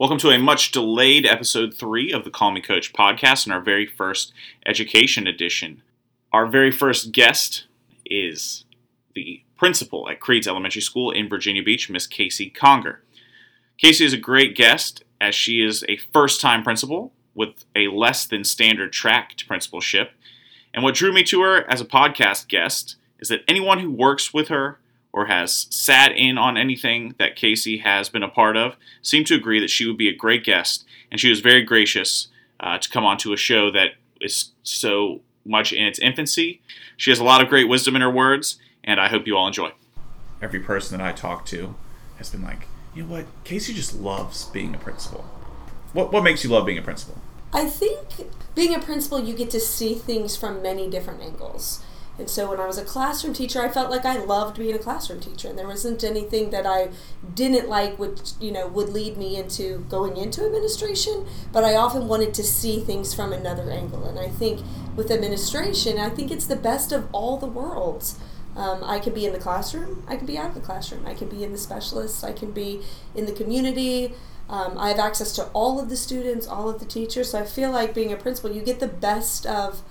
Welcome to a much delayed episode three of the Call Me Coach podcast and our very first education edition. Our very first guest is the principal at Creeds Elementary School in Virginia Beach, Miss Casey Conger. Casey is a great guest as she is a first time principal with a less than standard track to principalship. And what drew me to her as a podcast guest is that anyone who works with her or has sat in on anything that Casey has been a part of seemed to agree that she would be a great guest, and she was very gracious uh, to come onto a show that is so much in its infancy. She has a lot of great wisdom in her words, and I hope you all enjoy. Every person that I talk to has been like, you know what, Casey just loves being a principal. What, what makes you love being a principal? I think being a principal, you get to see things from many different angles. And so when I was a classroom teacher, I felt like I loved being a classroom teacher, and there wasn't anything that I didn't like, which you know would lead me into going into administration. But I often wanted to see things from another angle, and I think with administration, I think it's the best of all the worlds. Um, I can be in the classroom, I can be out of the classroom, I can be in the specialists, I can be in the community. Um, I have access to all of the students, all of the teachers. So I feel like being a principal, you get the best of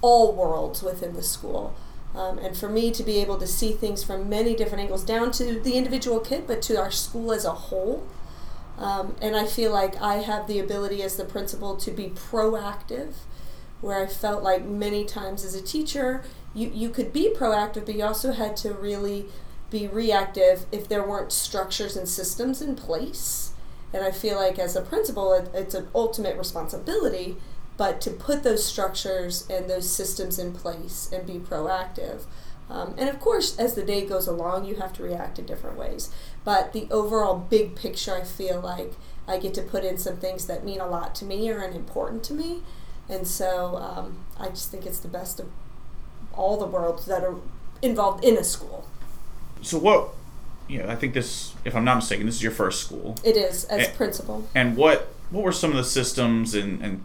all worlds within the school. Um, and for me to be able to see things from many different angles, down to the individual kid, but to our school as a whole. Um, and I feel like I have the ability as the principal to be proactive, where I felt like many times as a teacher, you, you could be proactive, but you also had to really be reactive if there weren't structures and systems in place. And I feel like as a principal, it, it's an ultimate responsibility but to put those structures and those systems in place and be proactive. Um, and of course, as the day goes along, you have to react in different ways. But the overall big picture, I feel like I get to put in some things that mean a lot to me or are important to me. And so um, I just think it's the best of all the worlds that are involved in a school. So, what, you know, I think this, if I'm not mistaken, this is your first school. It is, as and, principal. And what, what were some of the systems and, and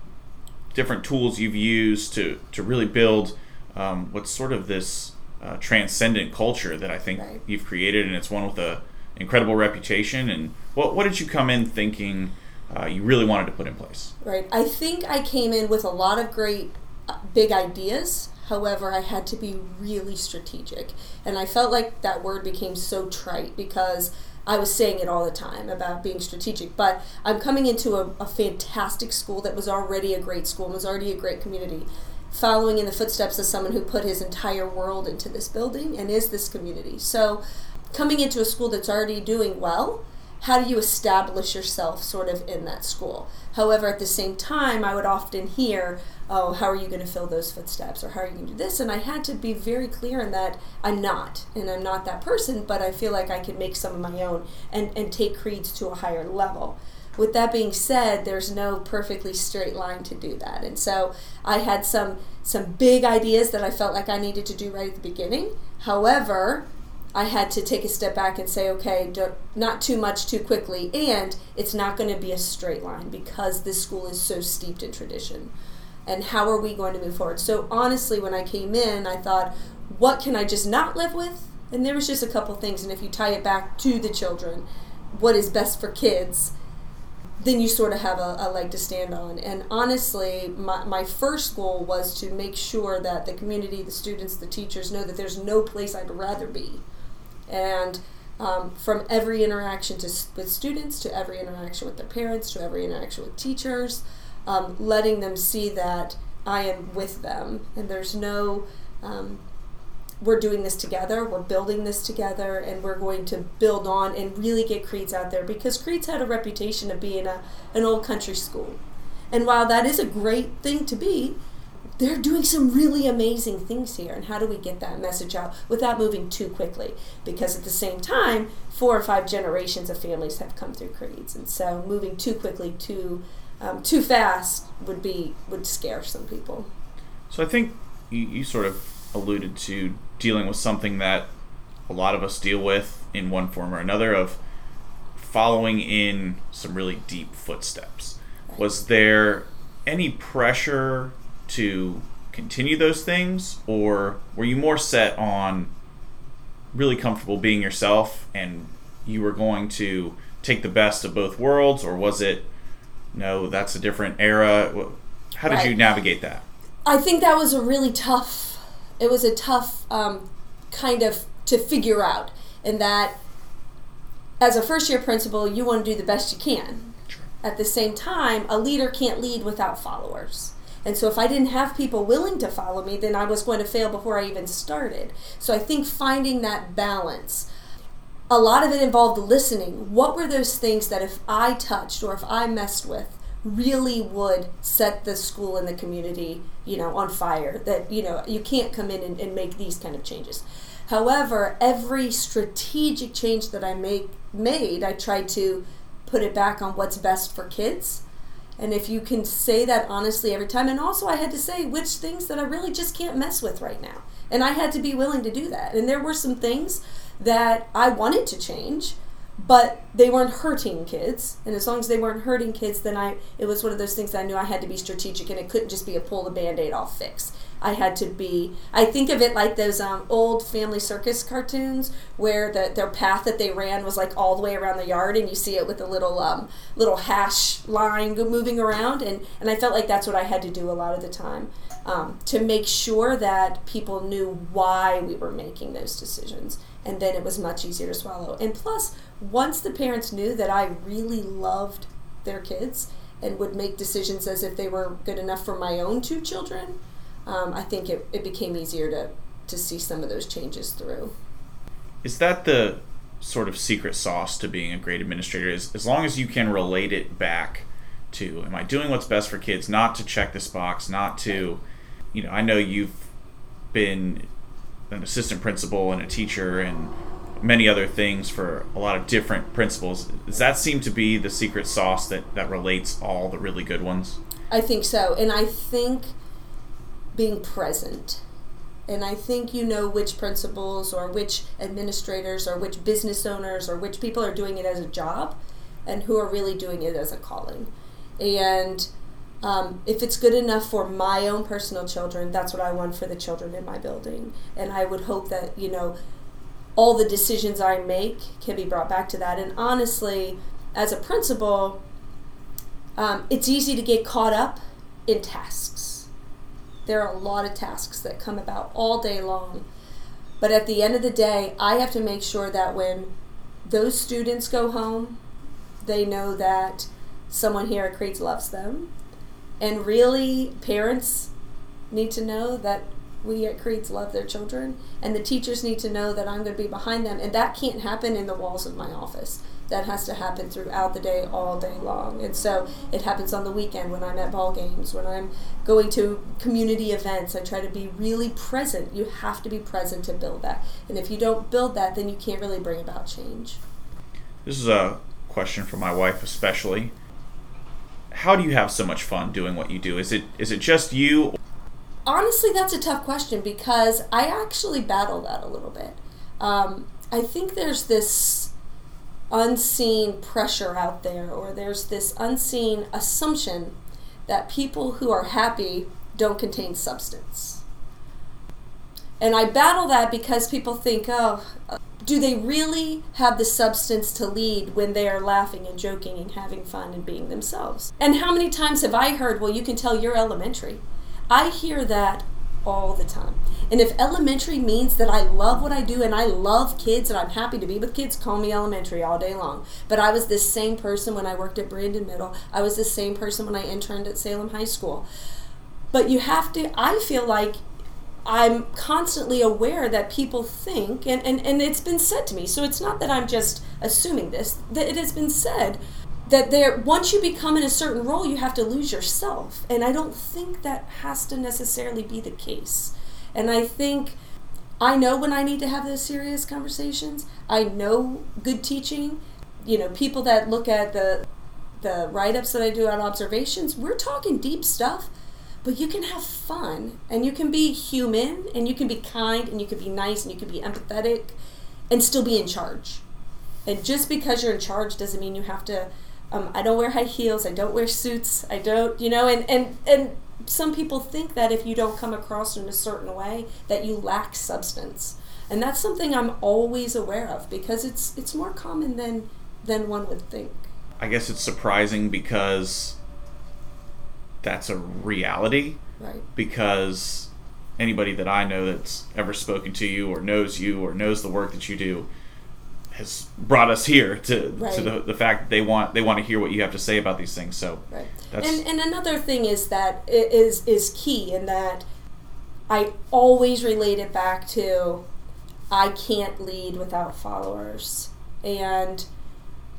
different tools you've used to to really build um, what's sort of this uh, transcendent culture that I think right. you've created, and it's one with a incredible reputation. And what what did you come in thinking uh, you really wanted to put in place? Right. I think I came in with a lot of great uh, big ideas. However, I had to be really strategic, and I felt like that word became so trite because I was saying it all the time about being strategic, but I'm coming into a, a fantastic school that was already a great school and was already a great community, following in the footsteps of someone who put his entire world into this building and is this community. So, coming into a school that's already doing well, how do you establish yourself sort of in that school? However, at the same time, I would often hear, oh, how are you going to fill those footsteps or how are you going to do this? And I had to be very clear in that I'm not, and I'm not that person, but I feel like I can make some of my own and, and take creeds to a higher level. With that being said, there's no perfectly straight line to do that. And so I had some some big ideas that I felt like I needed to do right at the beginning. However, I had to take a step back and say, okay, not too much too quickly, and it's not going to be a straight line because this school is so steeped in tradition and how are we going to move forward? So honestly, when I came in, I thought, what can I just not live with? And there was just a couple things. And if you tie it back to the children, what is best for kids, then you sort of have a, a leg to stand on. And honestly, my, my first goal was to make sure that the community, the students, the teachers know that there's no place I'd rather be. And um, from every interaction to, with students to every interaction with their parents to every interaction with teachers, um, letting them see that I am with them and there's no, um, we're doing this together, we're building this together, and we're going to build on and really get Creeds out there because Creeds had a reputation of being a, an old country school. And while that is a great thing to be, they're doing some really amazing things here. And how do we get that message out without moving too quickly? Because at the same time, four or five generations of families have come through Creeds. And so moving too quickly, too um, too fast would be would scare some people. So I think you, you sort of alluded to dealing with something that a lot of us deal with in one form or another of following in some really deep footsteps. Was there any pressure to continue those things, or were you more set on really comfortable being yourself and you were going to take the best of both worlds, or was it no, that's a different era? How did right. you navigate that? I think that was a really tough. It was a tough um, kind of to figure out, in that as a first year principal, you want to do the best you can. Sure. At the same time, a leader can't lead without followers. And so if I didn't have people willing to follow me, then I was going to fail before I even started. So I think finding that balance. A lot of it involved listening. What were those things that if I touched or if I messed with really would set the school and the community, you know, on fire? That, you know, you can't come in and, and make these kind of changes. However, every strategic change that I make made, I tried to put it back on what's best for kids and if you can say that honestly every time, and also I had to say which things that I really just can't mess with right now. And I had to be willing to do that. And there were some things that I wanted to change, but they weren't hurting kids. And as long as they weren't hurting kids, then I it was one of those things I knew I had to be strategic and it couldn't just be a pull the band-aid off fix. I had to be. I think of it like those um, old family circus cartoons where the their path that they ran was like all the way around the yard, and you see it with a little um, little hash line moving around, and and I felt like that's what I had to do a lot of the time um, to make sure that people knew why we were making those decisions, and then it was much easier to swallow. And plus, once the parents knew that I really loved their kids and would make decisions as if they were good enough for my own two children um, I think it, it became easier to, to see some of those changes through. Is that the sort of secret sauce to being a great administrator? Is as long as you can relate it back to, am I doing what's best for kids? Not to check this box, not to, you know, I know you've been an assistant principal and a teacher and many other things for a lot of different principals. Does that seem to be the secret sauce that, that relates all the really good ones? I think so. And I think being present. And I think you know which principals or which administrators or which business owners or which people are doing it as a job and who are really doing it as a calling. And um, if it's good enough for my own personal children, that's what I want for the children in my building. And I would hope that, you know, all the decisions I make can be brought back to that. And honestly, as a principal, um, it's easy to get caught up in tasks there are a lot of tasks that come about all day long. But at the end of the day, I have to make sure that when those students go home, they know that someone here at Creeds loves them. And really, parents need to know that we at Creeds love their children. And the teachers need to know that I'm going to be behind them. And that can't happen in the walls of my office that has to happen throughout the day, all day long. And so it happens on the weekend when I'm at ball games, when I'm going to community events. I try to be really present. You have to be present to build that. And if you don't build that, then you can't really bring about change. This is a question for my wife, especially. How do you have so much fun doing what you do? Is it is it just you? Honestly, that's a tough question because I actually battle that a little bit. Um, I think there's this unseen pressure out there, or there's this unseen assumption that people who are happy don't contain substance. And I battle that because people think, oh, do they really have the substance to lead when they are laughing and joking and having fun and being themselves? And how many times have I heard, well, you can tell you're elementary? I hear that all the time. And if elementary means that I love what I do and I love kids and I'm happy to be with kids, call me elementary all day long. But I was this same person when I worked at Brandon Middle. I was the same person when I interned at Salem High School. But you have to, I feel like I'm constantly aware that people think, and, and, and it's been said to me, so it's not that I'm just assuming this, that it has been said that there once you become in a certain role you have to lose yourself. And i don't think that has to necessarily be the case. And i think i know when i need to have those serious conversations. I know good teaching. You know people that look at the the write-ups that i do on observations we're talking deep stuff but you can have fun and you can be human and you can be kind and you can be nice and you can be empathetic and still be in charge and just because you're in charge doesn't mean you have to um, I don't wear high heels. I don't wear suits. I don't, you know, and, and, and some people think that if you don't come across in a certain way, that you lack substance. And that's something I'm always aware of because it's, it's more common than than one would think. I guess it's surprising because that's a reality. Right. Because anybody that I know that's ever spoken to you or knows you or knows the work that you do has brought us here to, Right. to the, the fact that they want they want to hear what you have to say about these things. So Right. That's- And and another thing is that is is key in that I always relate it back to I can't lead without followers. And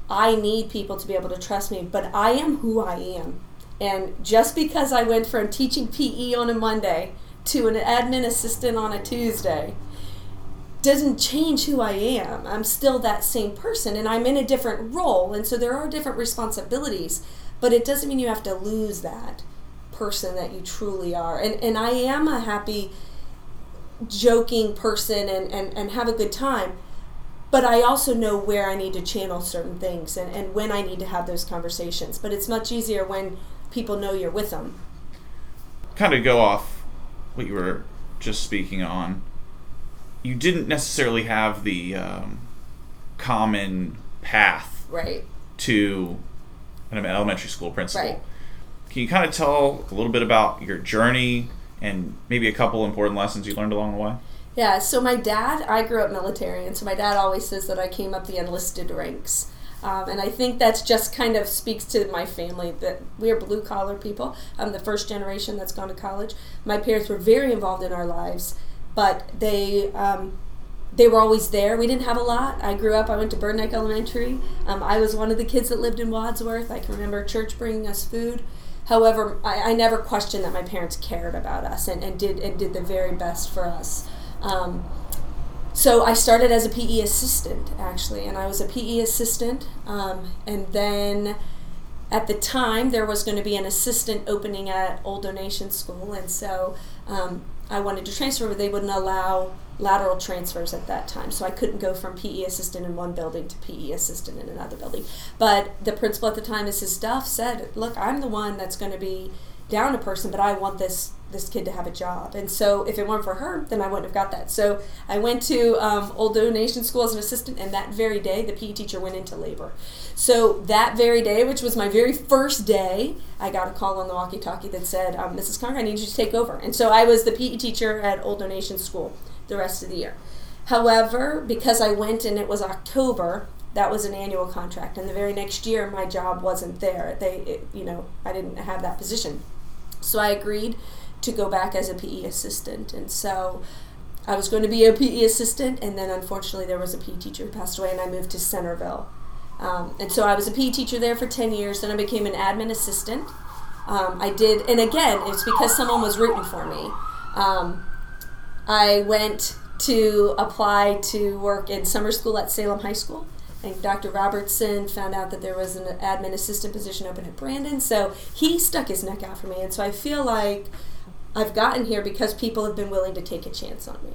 I need people to be able to trust me, but I am who I am. And just because I went from teaching PE on a Monday to an admin assistant on a Tuesday doesn't change who I am. I'm still that same person and I'm in a different role. And so there are different responsibilities, but it doesn't mean you have to lose that person that you truly are. And, and I am a happy, joking person and, and, and have a good time. But I also know where I need to channel certain things and, and when I need to have those conversations. But it's much easier when people know you're with them. kind of go off what you were just speaking on. You didn't necessarily have the um, common path Right. to an elementary school principal. Right. Can you kind of tell a little bit about your journey and maybe a couple important lessons you learned along the way? Yeah, so my dad, I grew up military, and so my dad always says that I came up the enlisted ranks. Um, and I think that's just kind of speaks to my family that we are blue collar people. I'm the first generation that's gone to college. My parents were very involved in our lives, but they um, they were always there. We didn't have a lot. I grew up. I went to Bird Neck Elementary. Um, I was one of the kids that lived in Wadsworth. I can remember church bringing us food. However, I, I never questioned that my parents cared about us and, and did and did the very best for us. Um, so I started as a PE assistant actually, and I was a PE assistant, um, and then at the time there was going to be an assistant opening at Old Donation School, and so um, I wanted to transfer, but they wouldn't allow lateral transfers at that time, so I couldn't go from PE assistant in one building to PE assistant in another building. But the principal at the time, Mrs. Duff, said, "Look, I'm the one that's going to be down a person, but I want this this kid to have a job. And so if it weren't for her, then I wouldn't have got that. So I went to um, Old Donation School as an assistant, and that very day, the PE teacher went into labor. So that very day, which was my very first day, I got a call on the walkie-talkie that said, um, "Mrs. Conger, I need you to take over." And so I was the PE teacher at Old Donation School the rest of the year. However, because I went and it was October, that was an annual contract, and the very next year, my job wasn't there. They, it, you know, I didn't have that position. So I agreed to go back as a PE assistant. And so I was going to be a PE assistant, and then unfortunately there was a PE teacher who passed away, and I moved to Centerville. Um, and so I was a PE teacher there for 10 years. Then I became an admin assistant. Um, I did, and again, it's because someone was rooting for me. Um, I went to apply to work in summer school at Salem High School. And Dr. Robertson found out that there was an admin assistant position open at Brandon, so he stuck his neck out for me. And so I feel like I've gotten here because people have been willing to take a chance on me.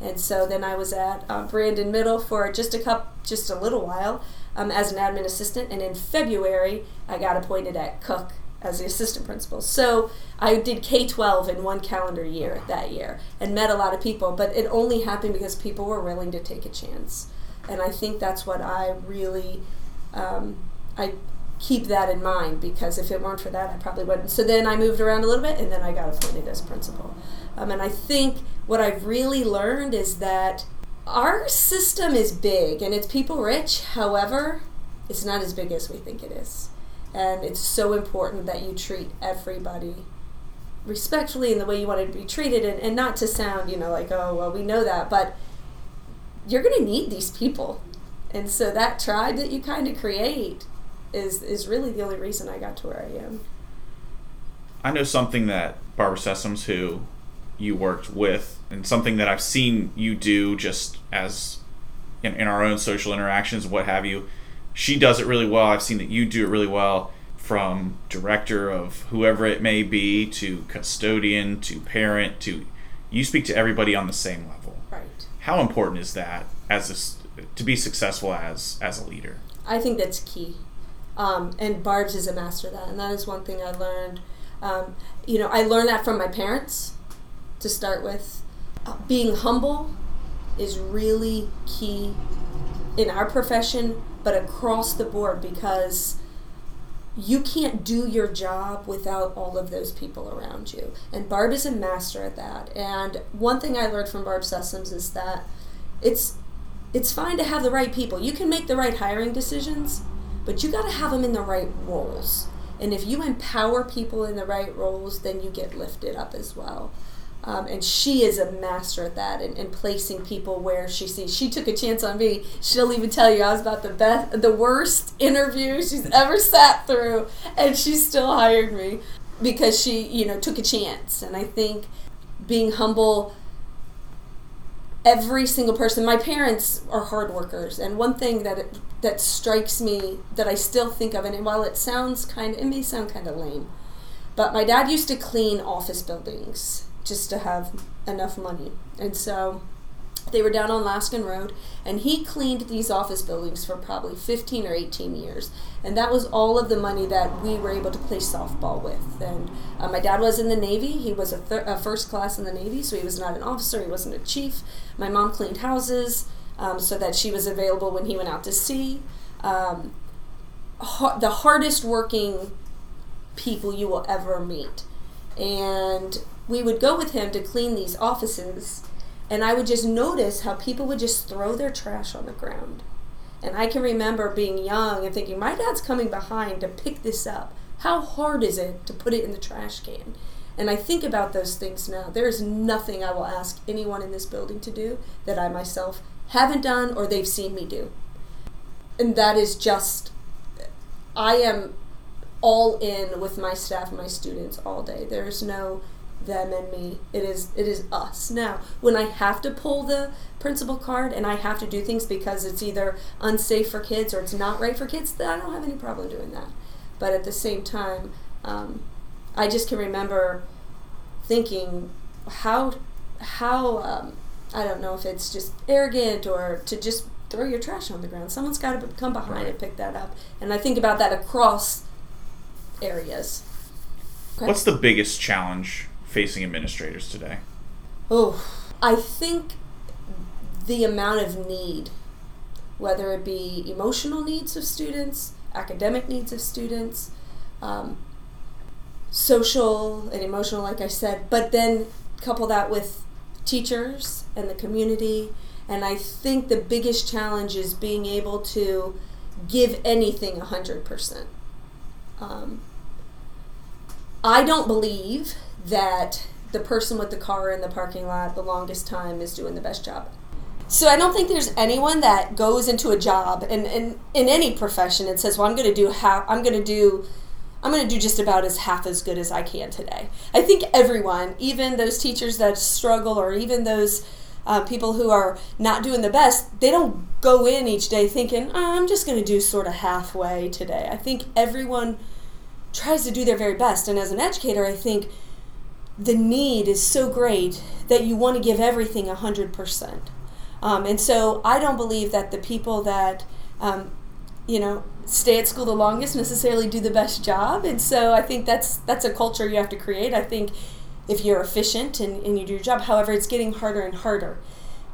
And so then I was at uh, Brandon Middle for just a cup, just a little while um, as an admin assistant, and in February I got appointed at Cook as the assistant principal. So I did K 12 in one calendar year that year and met a lot of people, but it only happened because people were willing to take a chance. And I think that's what I really, um, I keep that in mind because if it weren't for that, I probably wouldn't. So then I moved around a little bit and then I got appointed as principal. Um, and I think what I've really learned is that our system is big and it's people rich. However, it's not as big as we think it is. And it's so important that you treat everybody respectfully in the way you want to be treated and, and not to sound, you know, like, oh, well, we know that, but you're going to need these people. And so that tribe that you kind of create is, is really the only reason I got to where I am. I know something that Barbara Sessoms, who you worked with, and something that I've seen you do just as in, in our own social interactions, what have you. She does it really well. I've seen that you do it really well from director of whoever it may be to custodian to parent to you speak to everybody on the same level. Right. How important is that as a to be successful as as a leader? I think that's key. Um, and Barb's is a master that. And that is one thing I learned. Um, you know, I learned that from my parents to start with. Uh, being humble is really key in our profession, but across the board because you can't do your job without all of those people around you. And Barb is a master at that. And one thing I learned from Barb Sessoms is that it's it's fine to have the right people. You can make the right hiring decisions, but you got to have them in the right roles. And if you empower people in the right roles, then you get lifted up as well. Um, and she is a master at that and, and placing people where she sees. She took a chance on me. She'll even tell you I was about the best, the worst interview she's ever sat through, and she still hired me because she, you know, took a chance. And I think being humble every single person. My parents are hard workers and one thing that it, that strikes me that i still think of and while it sounds kind it may sound kind of lame but my dad used to clean office buildings just to have enough money. And so they were down on Laskin Road, and he cleaned these office buildings for probably 15 or 18 years. And that was all of the money that we were able to play softball with. And uh, my dad was in the Navy. He was a, thir- a, first class in the Navy, so he was not an officer, he wasn't a chief. My mom cleaned houses um, so that she was available when he went out to sea. Um, ha- the hardest working people you will ever meet. And we would go with him to clean these offices and I would just notice how people would just throw their trash on the ground. And I can remember being young and thinking, my dad's coming behind to pick this up. How hard is it to put it in the trash can? And I think about those things now. There is nothing I will ask anyone in this building to do that I myself haven't done or they've seen me do. And that is just, I am all in with my staff my students all day. There's no them and me. It is it is us. Now, when I have to pull the principal card and I have to do things because it's either unsafe for kids or it's not right for kids, then I don't have any problem doing that. But at the same time, um, I just can remember thinking how how um, I don't know if it's just arrogant or to just throw your trash on the ground. Someone's got to come behind right. and pick that up. And I think about that across areas. Okay. What's the biggest challenge facing administrators today? Oh, I think the amount of need, whether it be emotional needs of students, academic needs of students, um, social and emotional, like I said, but then couple that with teachers and the community. And I think the biggest challenge is being able to give anything 100%. Um, I don't believe that the person with the car in the parking lot the longest time is doing the best job. So I don't think there's anyone that goes into a job and in, in any profession and says, "Well, I'm going to do half. I'm going to do." I'm going to do just about as half as good as I can today. I think everyone, even those teachers that struggle, or even those uh, people who are not doing the best, they don't go in each day thinking, oh, I'm just going to do sort of halfway today. I think everyone tries to do their very best. And as an educator, I think the need is so great that you want to give everything 100%. Um, and so I don't believe that the people that, um, you know, stay at school the longest necessarily do the best job. And so I think that's that's a culture you have to create. I think if you're efficient and, and you do your job, however, it's getting harder and harder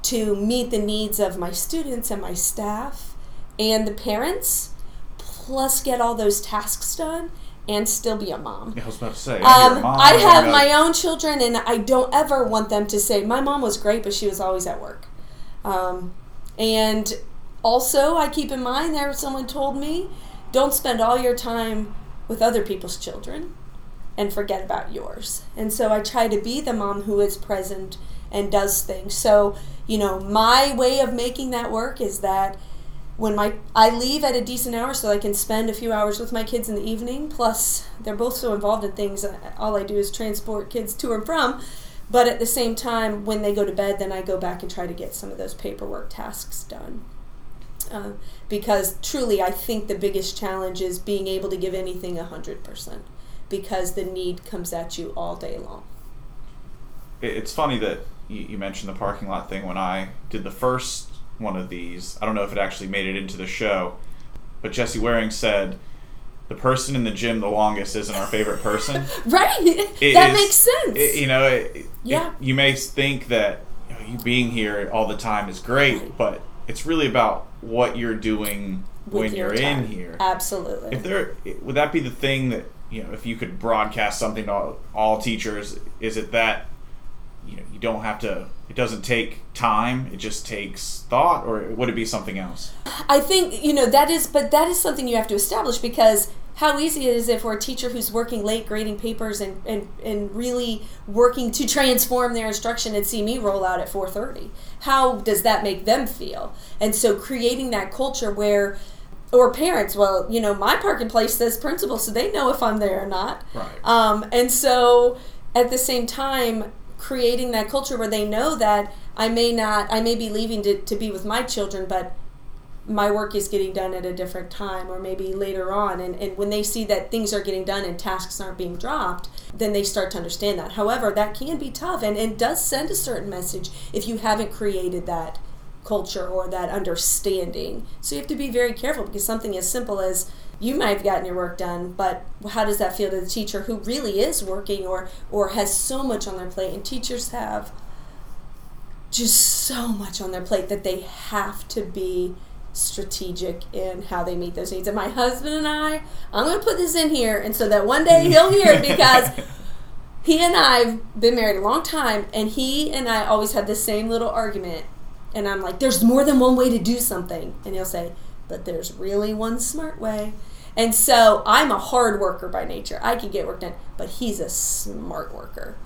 to meet the needs of my students and my staff and the parents, plus get all those tasks done and still be a mom. Yeah, I was about to say. Um, I have my own children, and I don't ever want them to say, My mom was great, but she was always at work. Um, and also, I keep in mind there someone told me, Don't spend all your time with other people's children and forget about yours. And so I try to be the mom who is present and does things. So, you know, my way of making that work is that when my I leave at a decent hour so I can spend a few hours with my kids in the evening. Plus, they're both so involved in things. All I do is transport kids to and from. But at the same time, when they go to bed, then I go back and try to get some of those paperwork tasks done. Uh, because truly, I think the biggest challenge is being able to give anything 100% because the need comes at you all day long. It's funny that you mentioned the parking lot thing. When I did the first one of these. I don't know if it actually made it into the show, but Jesse Waring said the person in the gym the longest isn't our favorite person. right. It that is, makes sense. It, you know, it, yeah. you may think that you, know, you, being here all the time is great, right. but it's really about what you're doing with when your you're in here. Absolutely. If there would that be the thing that you know if you could broadcast something to all, all teachers, is it that you know you don't have to it doesn't take time it just takes thought or would it be something else? I think you know that is, but that is something you have to establish because how easy it is if for a teacher who's working late grading papers and, and, and really working to transform their instruction and see me roll out at 4.30 how does that make them feel? And so creating that culture where or parents well you know my parking place says principal so they know if i'm there or not. Right. um, and so at the same time creating that culture where they know that i may not i may be leaving to, to be with my children but my work is getting done at a different time or maybe later on. And, and when they see that things are getting done and tasks aren't being dropped then they start to understand that. However that can be tough and it does send a certain message if you haven't created that culture or that understanding. So you have to be very careful because something as simple as you might have gotten your work done but how does that feel to the teacher who really is working or or has so much on their plate and teachers have just so much on their plate that they have to be strategic in how they meet those needs. And my husband and I, I'm going to put this in here, and so that one day he'll hear it because he and I have been married a long time, and he and I always had the same little argument. And I'm like, there's more than one way to do something. And he'll say, but there's really one smart way. And so I'm a hard worker by nature. I can get work done, but he's a smart worker.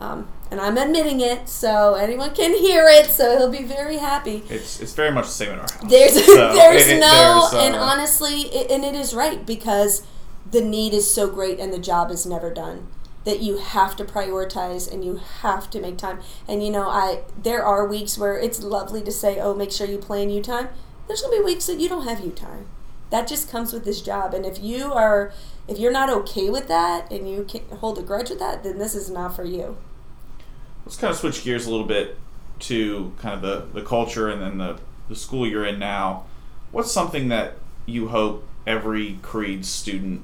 Um, and I'm admitting it, so anyone can hear it, so he'll be very happy. it's it's very much the same in our house There's So, there's it- no there's, uh, and honestly it, and it is right because the need is so great and the job is never done that you have to prioritize and you have to make time. And you know, I there are weeks where it's lovely to say, "Oh, make sure you plan you time." There's going to be weeks that you don't have you time. That just comes with this job. And if you are if you're not okay with that and you hold a grudge with that, then this is not for you. let's kind of switch gears a little bit to kind of the, the culture and then the, the school you're in now. What's something that you hope every Creed student,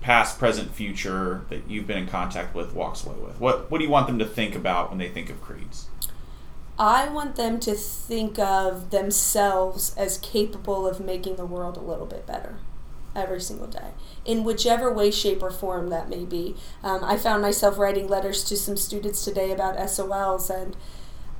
past, present, future, that you've been in contact with walks away with? What What do you want them to think about when they think of Creeds? I want them to think of themselves as capable of making the world a little bit better every single day, in whichever way, shape, or form that may be. Um, I found myself writing letters to some students today about SOLs, and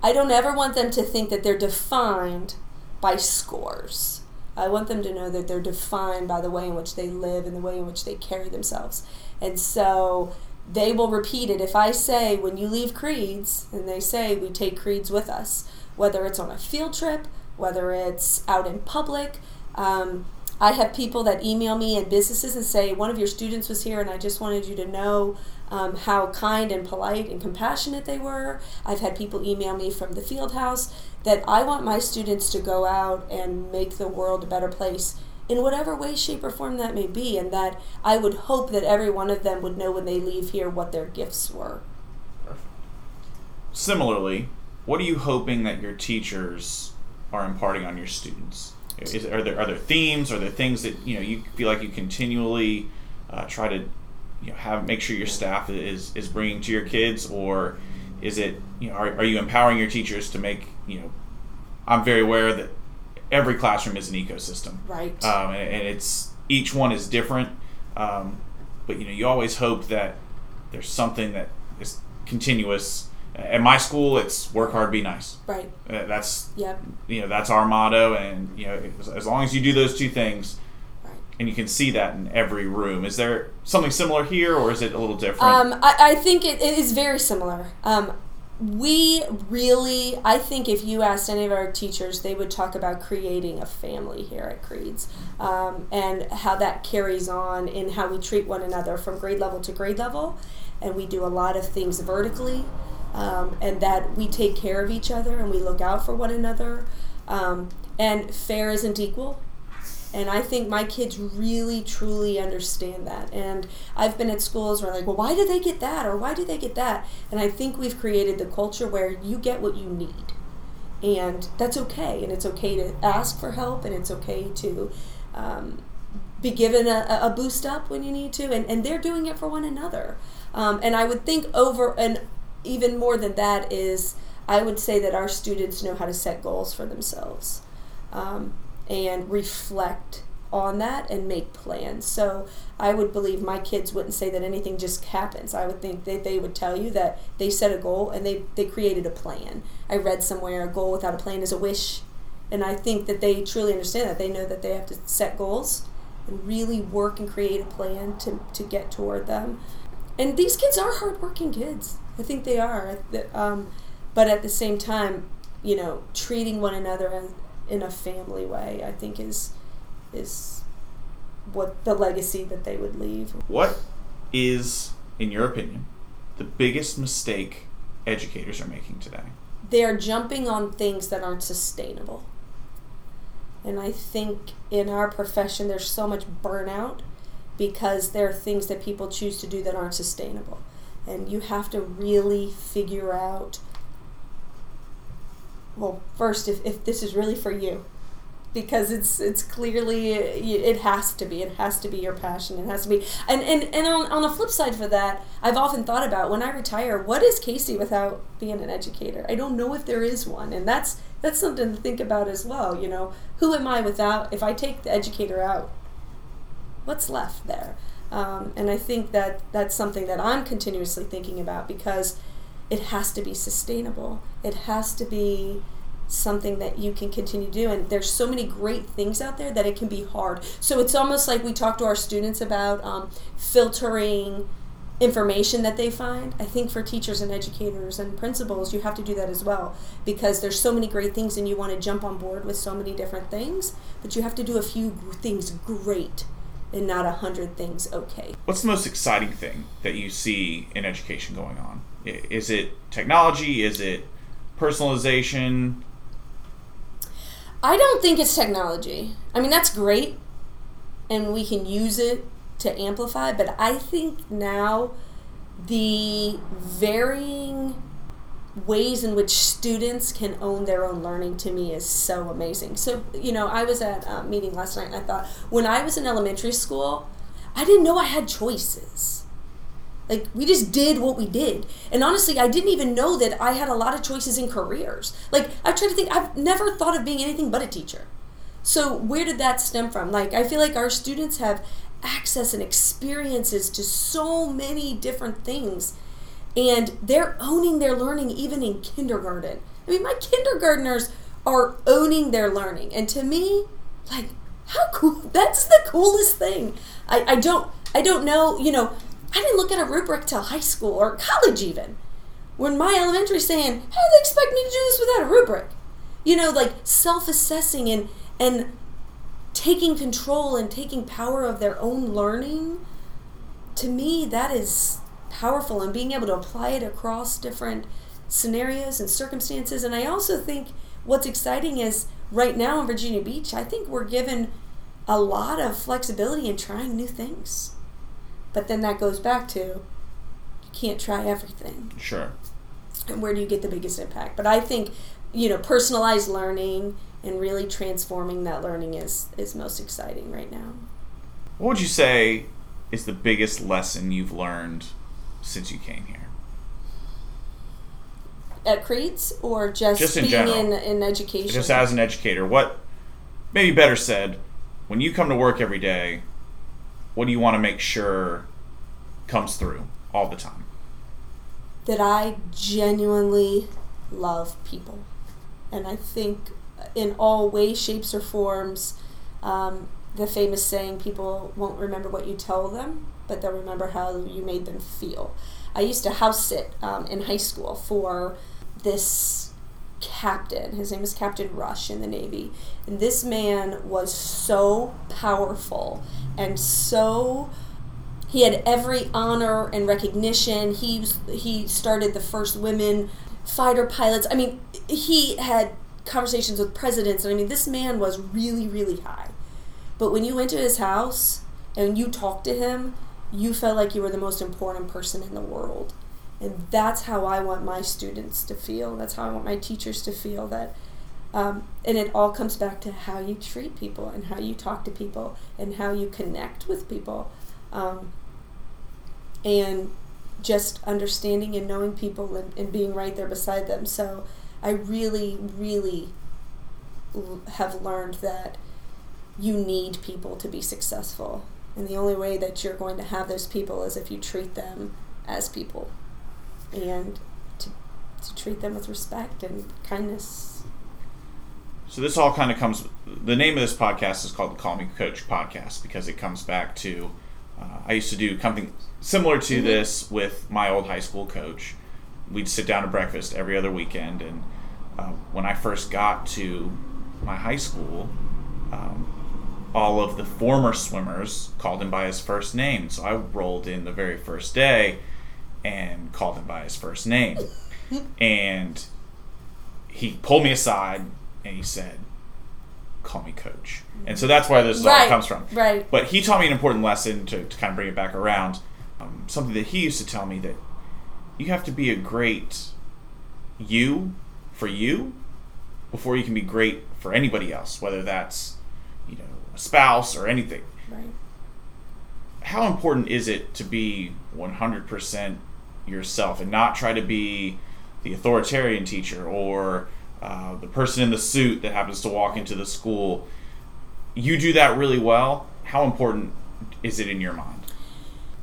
I don't ever want them to think that they're defined by scores. I want them to know that they're defined by the way in which they live and the way in which they carry themselves. And so they will repeat it. If I say, when you leave Creeds, and they say, we take Creeds with us, whether it's on a field trip, whether it's out in public. Um, I have people that email me and businesses and say, one of your students was here and I just wanted you to know um, how kind and polite and compassionate they were. I've had people email me from the field house that I want my students to go out and make the world a better place in whatever way, shape, or form that may be, and that I would hope that every one of them would know when they leave here what their gifts were. Similarly, what are you hoping that your teachers are imparting on your students? Is, are there are there themes? Are there things that you know you feel like you continually uh, try to you know have make sure your staff is is bringing to your kids, or is it you know are, are you empowering your teachers to make you know? I'm very aware that every classroom is an ecosystem, Right. um, and, and it's each one is different. Um, but you know, you always hope that there's something that is continuous. At my school, it's work hard, be nice. right. Uh, That's Yep. you know that's our motto, and you know as, as long as you do those two things, Right. and you can see that in every room. Is there something similar here, or is it a little different? Um, I, I think it, it is very similar. Um, we really, I think if you asked any of our teachers, they would talk about creating a family here at Creeds um, and how that carries on in how we treat one another from grade level to grade level. And we do a lot of things vertically, um, and that we take care of each other and we look out for one another. Um, and fair isn't equal. And I think my kids really, truly understand that. And I've been at schools where, like, well, why do they get that? Or why do they get that? And I think we've created the culture where you get what you need. And that's okay. And it's okay to ask for help. And it's okay to um, be given a, a boost up when you need to. And, and they're doing it for one another. Um, and I would think over, and even more than that, is I would say that our students know how to set goals for themselves. Um, and reflect on that and make plans. So I would believe my kids wouldn't say that anything just happens. I would think that they would tell you that they set a goal and they, they created a plan. I read somewhere a goal without a plan is a wish. And I think that they truly understand that. They know that they have to set goals and really work and create a plan to, to get toward them. And these kids are hardworking kids. I think they are. Um, but at the same time, you know, treating one another in a family way, I think is is what the legacy that they would leave. What is, in your opinion, the biggest mistake educators are making today? They are jumping on things that aren't sustainable. And I think in our profession, there's so much burnout because there are things that people choose to do that aren't sustainable. And you have to really figure out well, first, if, if this is really for you, because it's it's clearly it has to be it has to be your passion it has to be and and, and on, on the flip side for that i've often thought about when i retire what is casey without being an educator? I don't know if there is one and that's that's something to think about as well you know? Who am i without if i take the educator out what's left there? Um, and i think that that's something that i'm continuously thinking about because it has to be sustainable. It has to be something that you can continue to do. And there's so many great things out there that it can be hard. So it's almost like we talk to our students about um, filtering information that they find. I think for teachers and educators and principals you have to do that as well because there's so many great things and you want to jump on board with so many different things but you have to do a few things great and not a hundred things okay. What's the most exciting thing that you see in education going on is it technology is it personalization I don't think it's technology. I mean, that's great, and we can use it to amplify, but I think now the varying ways in which students can own their own learning to me is so amazing. So, you know, I was at a meeting last night and I thought, when I was in elementary school, I didn't know I had choices. Like we just did what we did. And honestly, I didn't even know that I had a lot of choices in careers. Like I try to think I've never thought of being anything but a teacher. So where did that stem from? Like I feel like our students have access and experiences to so many different things and they're owning their learning even in kindergarten. I mean, my kindergartners are owning their learning. And to me, like how cool that's the coolest thing. I, I don't I don't know, you know, I didn't look at a rubric till high school or college even. When my elementary saying, how do they expect me to do this without a rubric? You know, like self-assessing and and taking control and taking power of their own learning. To me, that is powerful and being able to apply it across different scenarios and circumstances. And I also think what's exciting is right now in Virginia Beach, I think we're given a lot of flexibility in trying new things. But then that goes back to you can't try everything. Sure. And where do you get the biggest impact? But I think, you know, personalized learning and really transforming that learning is is most exciting right now. What would you say is the biggest lesson you've learned since you came here? At Creeds or just, just in being general. in, in education? Just as an educator, what maybe better said, when you come to work every day, what do you want to make sure comes through all the time? That I genuinely love people. And I think in all ways, shapes, or forms, um, the famous saying, people won't remember what you tell them, but they'll remember how you made them feel. I used to house sit um, in high school for this captain. His name is Captain Rush in the Navy. And this man was so powerful and so he had every honor and recognition. He he started the first women fighter pilots. I mean, he had conversations with presidents and I mean this man was really really high. But when you went to his house and you talked to him, you felt like you were the most important person in the world. And that's how I want my students to feel. That's how I want my teachers to feel that um, and it all comes back to how you treat people and how you talk to people and how you connect with people. Um, and just understanding and knowing people and, and being right there beside them. So I really, really l- have learned that you need people to be successful. And the only way that you're going to have those people is if you treat them as people and to, to treat them with respect and kindness. So this all kind of comes. The name of this podcast is called the Call Me Coach podcast because it comes back to. Uh, I used to do something similar to Mhm. this with my old high school coach. We'd sit down to breakfast every other weekend, and uh, when I first got to my high school, um, all of the former swimmers called him by his first name. So I rolled in the very first day and called him by his first name, and he pulled me aside and he said, "Call me coach." And so that's where this all comes from. right. But he taught me an important lesson to, to kind of bring it back around. Um, something that he used to tell me that you have to be a great you for you before you can be great for anybody else, whether that's you know a spouse or anything. Right. How important is it to be 100% yourself and not try to be the authoritarian teacher or uh, the person in the suit that happens to walk into the school? You do that really well. How important is it in your mind?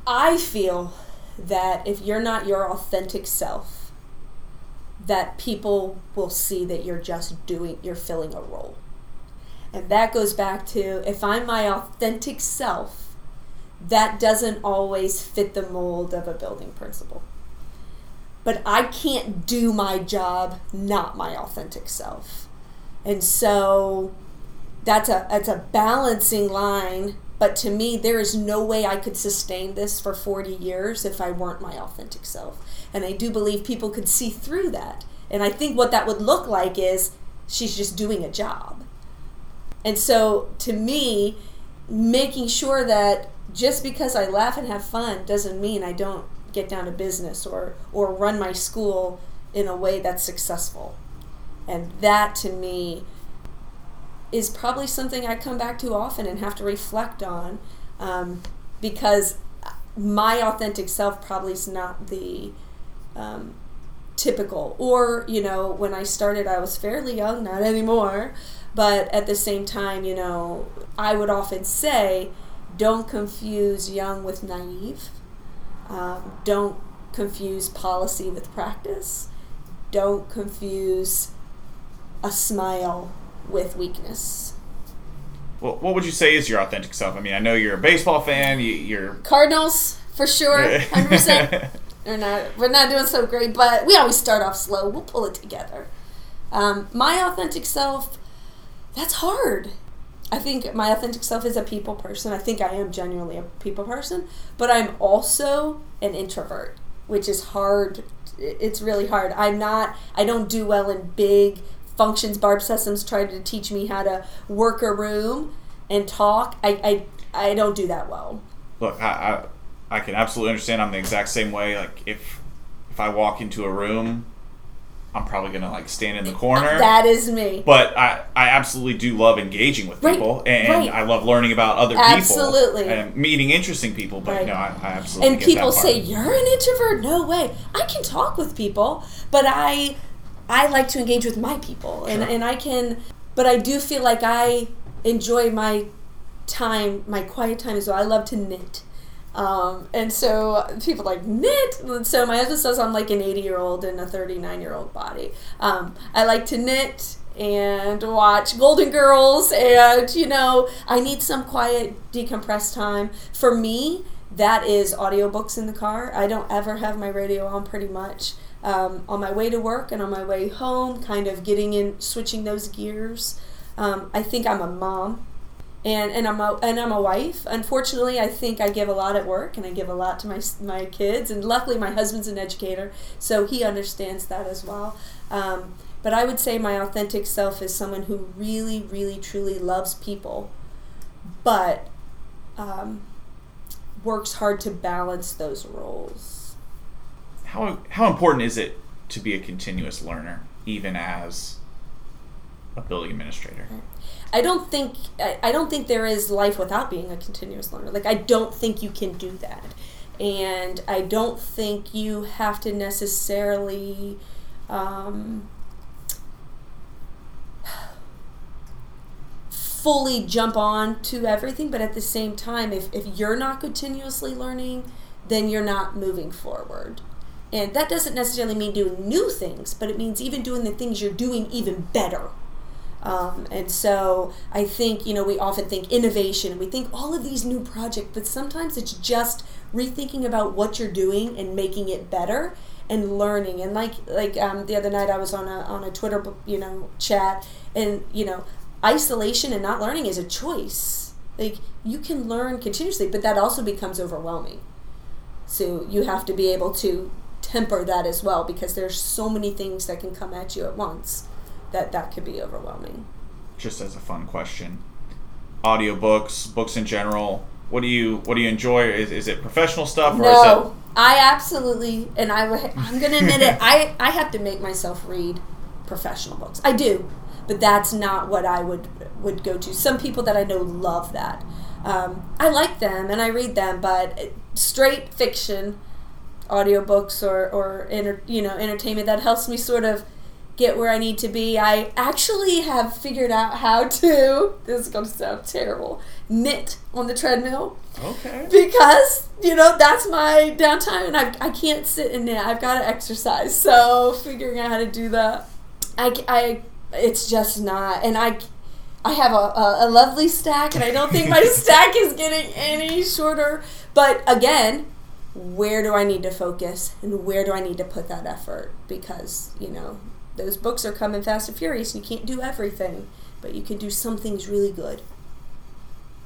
I feel that if you're not your authentic self, that people will see that you're just doing, you're filling a role. And that goes back to if I'm my authentic self, that doesn't always fit the mold of a building principal. But I can't do my job not my authentic self. And so that's a that's a balancing line but to me there is no way i could sustain this for 40 years if i weren't my authentic self. And i do believe people could see through that. And i think what that would look like is she's just doing a job. And so to me making sure that just because i laugh and have fun doesn't mean i don't get down to business or or run my school in a way that's successful and that to me is probably something I come back to often and have to reflect on um, because my authentic self probably is not the um, typical. Or, you know, when I started, I was fairly young, not anymore. But at the same time, you know, I would often say, don't confuse young with naive. Um, don't confuse policy with practice. Don't confuse a smile with weakness. Well, what would you say is your authentic self? I mean, I know you're a baseball fan. You, you're Cardinals for sure, hundred percent. We're not we're not doing so great, but we always start off slow. We'll pull it together. Um, my authentic self, that's hard. I think my authentic self is a people person. I think I am genuinely a people person, but I'm also an introvert, which is hard. It's really hard. I'm not. I don't do well in big functions. Barb Sessoms tried to teach me how to work a room and talk. I I, I don't do that well. look. I, I I can absolutely understand. I'm the exact same way. Like if if I walk into a room, I'm probably gonna like stand in the corner. That is me. but I, I absolutely do love engaging with Right, people and right. I love learning about other Absolutely. people and meeting interesting people. But Right. no, I, I absolutely and get people say you're an introvert no way i can talk with people but i i like to engage with my people and, Sure. and i can but i do feel like i enjoy my time my quiet time as well i love to knit um, and so people like knit? So my husband says i'm like an 80 year old in a 39 year old body. Um, i like to knit and watch golden girls and you know i need some quiet decompressed time. For me that is audiobooks in the car. I don't ever have my radio on pretty much. Um, on my way to work and on my way home kind of getting in switching those gears. Um, i think i'm a mom and and I'm a and I'm a wife. Unfortunately, I think I give a lot at work and I give a lot to my my kids. And luckily, my husband's an educator, so he understands that as well. Um, but I would say my authentic self is someone who really, really, truly loves people, but um, works hard to balance those roles. how how important is it to be a continuous learner, even as a building administrator? I don't think I, I don't think there is life without being a continuous learner. Like I don't think you can do that. And I don't think you have to necessarily um, fully jump on to everything, but at the same time, if, if you're not continuously learning, then you're not moving forward. And that doesn't necessarily mean doing new things, but it means even doing the things you're doing even better. Um, and so I think, you know, we often think innovation, we think all of these new projects, but sometimes it's just rethinking about what you're doing and making it better and learning. And like like um, the other night, I was on a on a Twitter you know chat, and you know, isolation and not learning is a choice. Like you can learn continuously, but that also becomes overwhelming. So you have to be able to temper that as well because there's so many things that can come at you at once that that could be overwhelming. Just as a fun question, audiobooks, books in general. What do you what do you enjoy? Is, is it professional stuff or no, is I absolutely, and I, I'm going to admit it. I, I have to make myself read professional books. I do, but that's not what I would would go to. Some people that I know love that. Um, I like them and I read them, but straight fiction, audiobooks or or enter, you know entertainment that helps me sort of get where I need to be. I actually have figured out how to. This is going to sound terrible. Knit on the treadmill okay? because you know that's my downtime and I, I can't sit in there i've got to exercise so figuring out how to do that i, I it's just not and i i have a, a, a lovely stack and i don't think my stack is getting any shorter but again where do i need to focus and where do i need to put that effort because you know those books are coming fast and furious and you can't do everything but you can do some things really good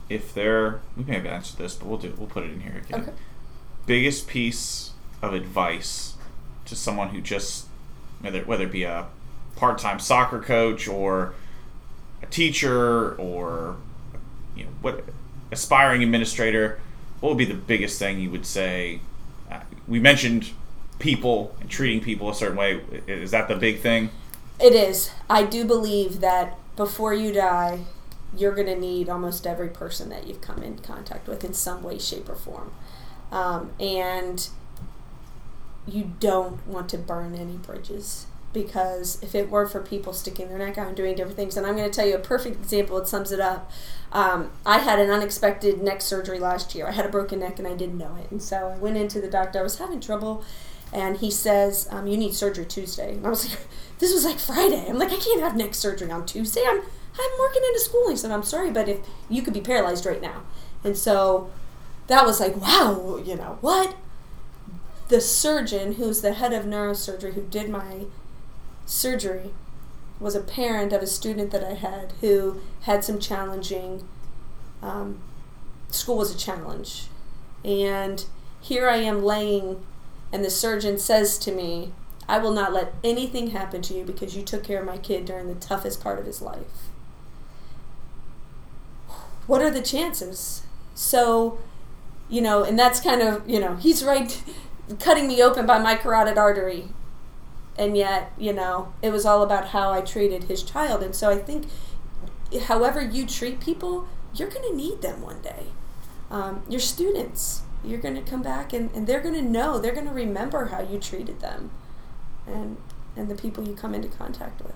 If there, we may have answered this, but we'll do we'll put it in here again. Okay. Biggest piece of advice to someone who just whether whether it be a part-time soccer coach or a teacher or you know what aspiring administrator what would be the biggest thing you would say uh, we mentioned people and treating people a certain way. Is that the big thing It is. I do believe that before you die, you're going to need almost every person that you've come in contact with in some way, shape, or form. Um, and you don't want to burn any bridges because if it were for people sticking their neck out and doing different things, and I'm going to tell you a perfect example that sums it up. Um, I had an unexpected neck surgery last year. I had a broken neck and I didn't know it. And so I went into the doctor. I was having trouble and he says, um, "You need surgery Tuesday." And I was like, "This was like Friday." I'm like, "I can't have neck surgery on Tuesday. I'm I'm working into school." He said, "I'm sorry, but if you could be paralyzed right now," and so that was like, "Wow, you know what?" The surgeon, who's the head of neurosurgery, who did my surgery, was a parent of a student that I had who had some challenging. Um, school was a challenge, and here I am laying and the surgeon says to me, I will not let anything happen to you because you took care of my kid during the toughest part of his life. What are the chances? So, you know, and that's kind of, you know, he's right cutting me open by my carotid artery. And yet, you know, it was all about how I treated his child. And so I think, however you treat people, you're going to need them one day. Um, your students, you're going to come back and, and they're going to know, they're going to remember how you treated them and, and the people you come into contact with.